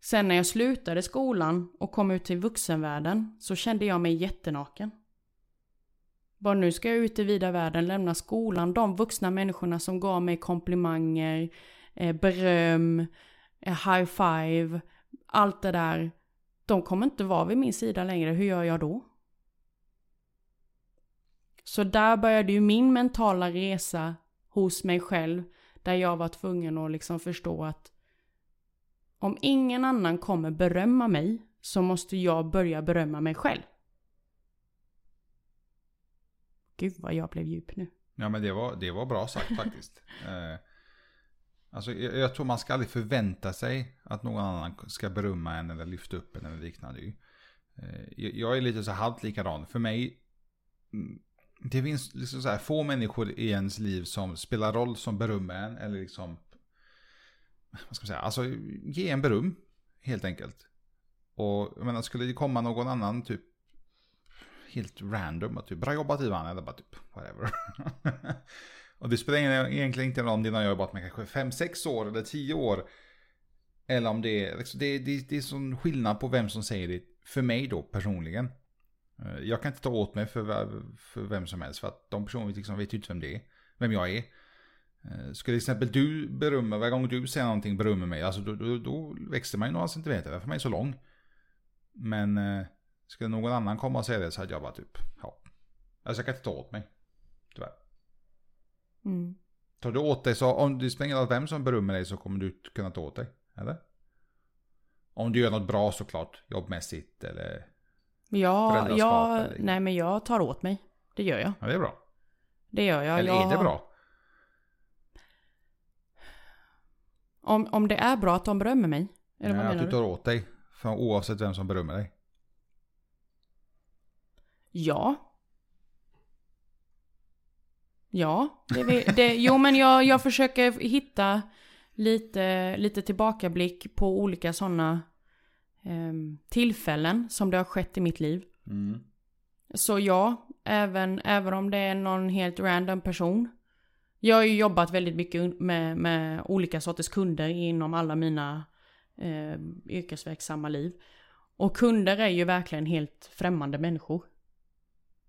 Sen när jag slutade skolan och kom ut till vuxenvärlden så kände jag mig jättenaken. Bara nu ska jag ut i vida världen, lämna skolan. De vuxna människorna som gav mig komplimanger, eh, beröm, eh, high five, allt det där. De kommer inte vara vid min sida längre. Hur gör jag då? Så där började ju min mentala resa hos mig själv. Där jag var tvungen att liksom förstå att om ingen annan kommer berömma mig så måste jag börja berömma mig själv. Gud vad jag blev djup nu. Ja men det var, det var bra sagt faktiskt. eh, alltså jag, jag, tror man ska aldrig förvänta sig att någon annan ska berömma en eller lyfta upp en eller liknande. Eh, jag, jag är lite så halvt likadan. För mig, mm, det finns liksom så här få människor i ens liv som spelar roll som berömmer en eller liksom vad ska man säga, alltså ge en beröm helt enkelt. Och jag menar, skulle det komma någon annan typ helt random och typ bra jobbat Ivan eller bara typ whatever. och det spelar egentligen inte roll om dina har jobbat med kanske 5-6 år eller 10 år. Eller om det är, liksom, det, det, det är sån skillnad på vem som säger det för mig då personligen. Eh, jag kan inte ta åt mig för, för vem som helst för att de personerna liksom vet ju inte vem det är. Vem jag är. Eh, Skulle till exempel du berömma, varje gång du säger någonting berömmer mig, alltså då, då, då växer man ju några centimeter, därför är man är så lång. Men eh, skulle någon annan komma och säga det så hade jag bara typ, ja. Alltså jag kan inte ta åt mig. Tyvärr. Mm. Tar du åt dig så, om det spelar ingen vem som berömmer dig så kommer du kunna ta åt dig. Eller? Om du gör något bra såklart, jobbmässigt eller Ja, ja eller... nej men jag tar åt mig. Det gör jag. Ja, det är bra. Det gör jag. Eller jag är det bra? Om, om det är bra att de berömmer mig? Eller Nej, vad menar att du tar åt dig. För oavsett vem som berömmer dig. Ja. Ja, det, det, jo men jag, jag försöker hitta lite, lite tillbakablick på olika sådana eh, tillfällen som det har skett i mitt liv. Mm. Så ja, även, även om det är någon helt random person jag har ju jobbat väldigt mycket med, med olika sorters kunder inom alla mina eh, yrkesverksamma liv. Och kunder är ju verkligen helt främmande människor.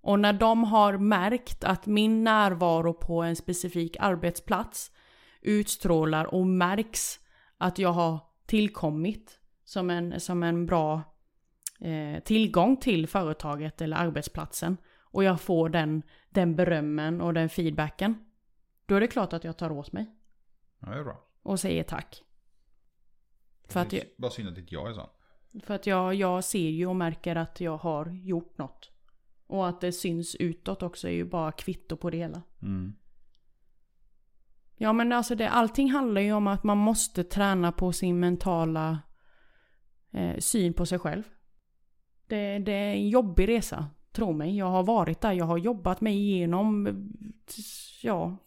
Och när de har märkt att min närvaro på en specifik arbetsplats utstrålar och märks att jag har tillkommit som en, som en bra eh, tillgång till företaget eller arbetsplatsen och jag får den, den berömmen och den feedbacken då är det klart att jag tar åt mig. Ja, det är bra. Och säger tack. För att jag, bara synd att inte jag är sån. För att jag, jag ser ju och märker att jag har gjort något. Och att det syns utåt också är ju bara kvitto på det hela. Mm. Ja men alltså det, allting handlar ju om att man måste träna på sin mentala eh, syn på sig själv. Det, det är en jobbig resa, tro mig. Jag har varit där, jag har jobbat mig igenom, ja,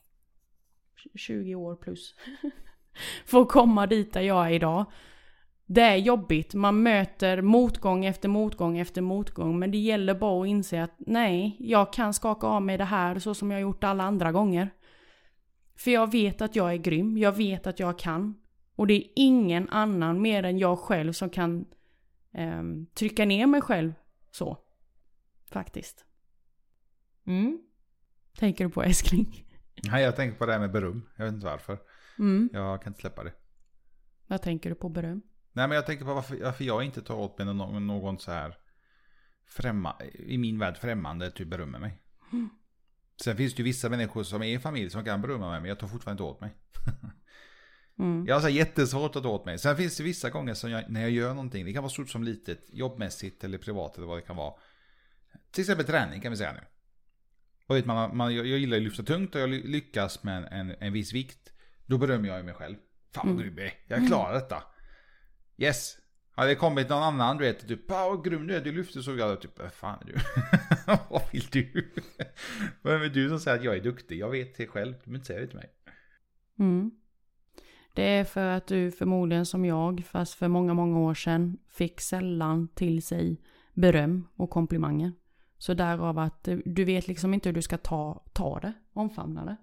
20 år plus. för att komma dit där jag är idag. Det är jobbigt, man möter motgång efter motgång efter motgång. Men det gäller bara att inse att nej, jag kan skaka av mig det här så som jag gjort alla andra gånger. För jag vet att jag är grym, jag vet att jag kan. Och det är ingen annan mer än jag själv som kan eh, trycka ner mig själv så. Faktiskt. Mm. Tänker du på älskling? Nej, jag tänker på det här med beröm. Jag vet inte varför. Mm. Jag kan inte släppa det. Vad tänker du på beröm? Nej, men jag tänker på varför, varför jag inte tar åt mig någon, någon så här främma, i min värld främmande typ berömmer mig. Mm. Sen finns det ju vissa människor som är i familj som kan berömma mig, men jag tar fortfarande inte åt mig. mm. Jag har så jättesvårt att ta åt mig. Sen finns det vissa gånger som jag, när jag gör någonting, det kan vara stort som litet, jobbmässigt eller privat eller vad det kan vara. Till exempel träning kan vi säga nu. Och vet man, man, jag, jag gillar att lyfta tungt och jag lyckas med en, en viss vikt. Då berömmer jag mig själv. Fan vad mm. grym jag är. Jag klarar detta. Yes. Hade det kommit någon annan, du vet, typ, vad grym du är, du lyfter så jag typ, vad fan är du? vad vill du? Vem är du som säger att jag är duktig? Jag vet det själv, du behöver inte säga det till mig. Mm. Det är för att du förmodligen som jag, fast för många, många år sedan, fick sällan till sig beröm och komplimanger. Så därav att du vet liksom inte hur du ska ta, ta det, omfamna det.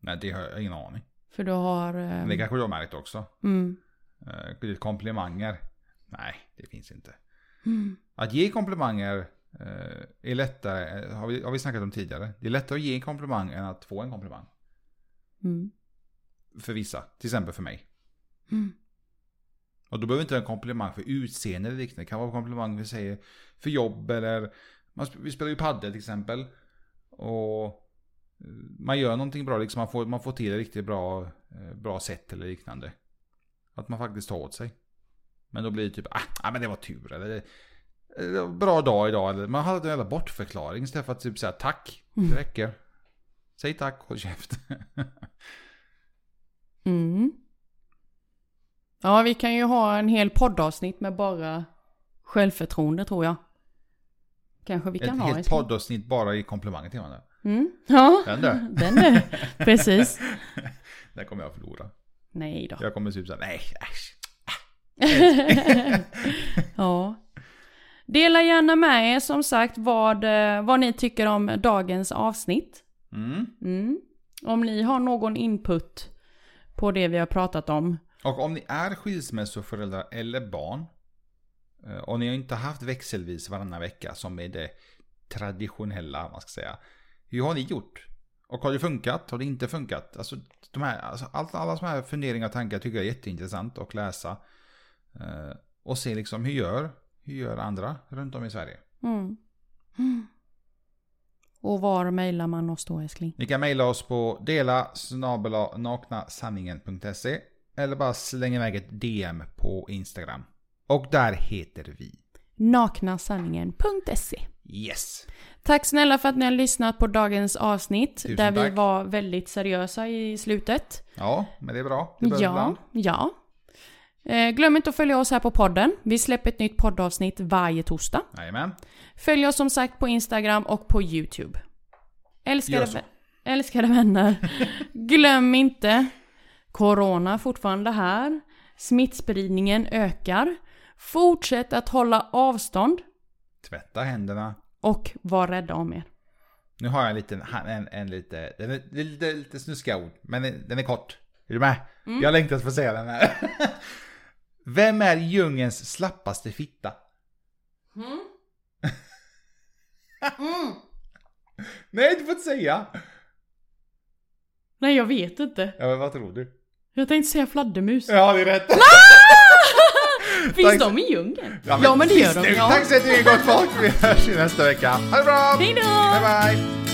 Nej, det har jag ingen aning. För du har... Eh... Det kanske du har märkt också. Mm. Eh, komplimanger Nej, det finns inte. Mm. Att ge komplimanger eh, är lättare, eh, har vi, har vi snackat om tidigare. Det är lättare att ge en komplimang än att få en komplimang. Mm. För vissa, till exempel för mig. Mm. Och då behöver inte en komplimang för utseende eller liknande. Det kan vara en komplimang vi säger för jobb eller... Man, vi spelar ju padel till exempel. Och eh, man gör någonting bra, liksom man får, man får till ett riktigt bra, eh, bra sätt eller liknande. Att man faktiskt tar åt sig. Men då blir det typ, ah, ah men det var tur eller eh, det var en bra dag idag. Eller man hade en jävla bortförklaring istället för att typ säga tack. Det räcker. Säg tack, håll käft. Mm. Ja, vi kan ju ha en hel poddavsnitt med bara självförtroende tror jag. Kanske vi kan Ett ha en helt poddavsnitt bara i komplimanger till varandra. Mm. Ja, Den där. den är precis. Där kommer jag förlora. Nej då. Jag kommer typ såhär, nej äsch. ja. Dela gärna med er som sagt vad, eh, vad ni tycker om dagens avsnitt. Mm. Mm. Om ni har någon input på det vi har pratat om. Och om ni är skilsmässoföräldrar eller barn. eh, Och ni har inte haft växelvis varannan vecka som är det traditionella, man ska säga. Hur har ni gjort? Och har det funkat? Har det inte funkat? Alltså, de här, alltså allt, alla sådana här funderingar och tankar tycker jag är jätteintressant att läsa. Eh, Och se liksom, hur gör, hur gör andra runt om i Sverige? Mm. Mm. Och var mejlar man oss då älskling? Ni kan mejla oss på dela naknasanningen.se eller bara slänga iväg ett DM på Instagram. Och där heter vi Naknasanningen.se Yes. Tack snälla för att ni har lyssnat på dagens avsnitt. Tusen där vi tack. var väldigt seriösa i slutet. Ja, men det är bra. Det Ja, ibland. ja. Eh, glöm inte att följa oss här på podden. Vi släpper ett nytt poddavsnitt varje torsdag. Jajamän. Följ oss som sagt på Instagram och på YouTube. Älskade, älskade vänner, glöm inte. Corona fortfarande här. Smittspridningen ökar. Fortsätt att hålla avstånd Tvätta händerna. och var rädda om er. Nu har jag en liten, en, en lite, den är, lite, lite snuskiga ord, men den- den är kort. Är du med? Jag har längtat för att säga den här. Vem är djungens slappaste fitta? Nej, du får inte säga. Nej, jag vet inte. Ja, men vad tror du? Jag tänkte säga fladdermus. Ja, det är rätt. Finns tack. de i djungeln? Ja, men, det gör de. Ja. Tack så jättemycket gott folk. Vi hörs nästa vecka. Ha det bra! Hej då! Bye bye!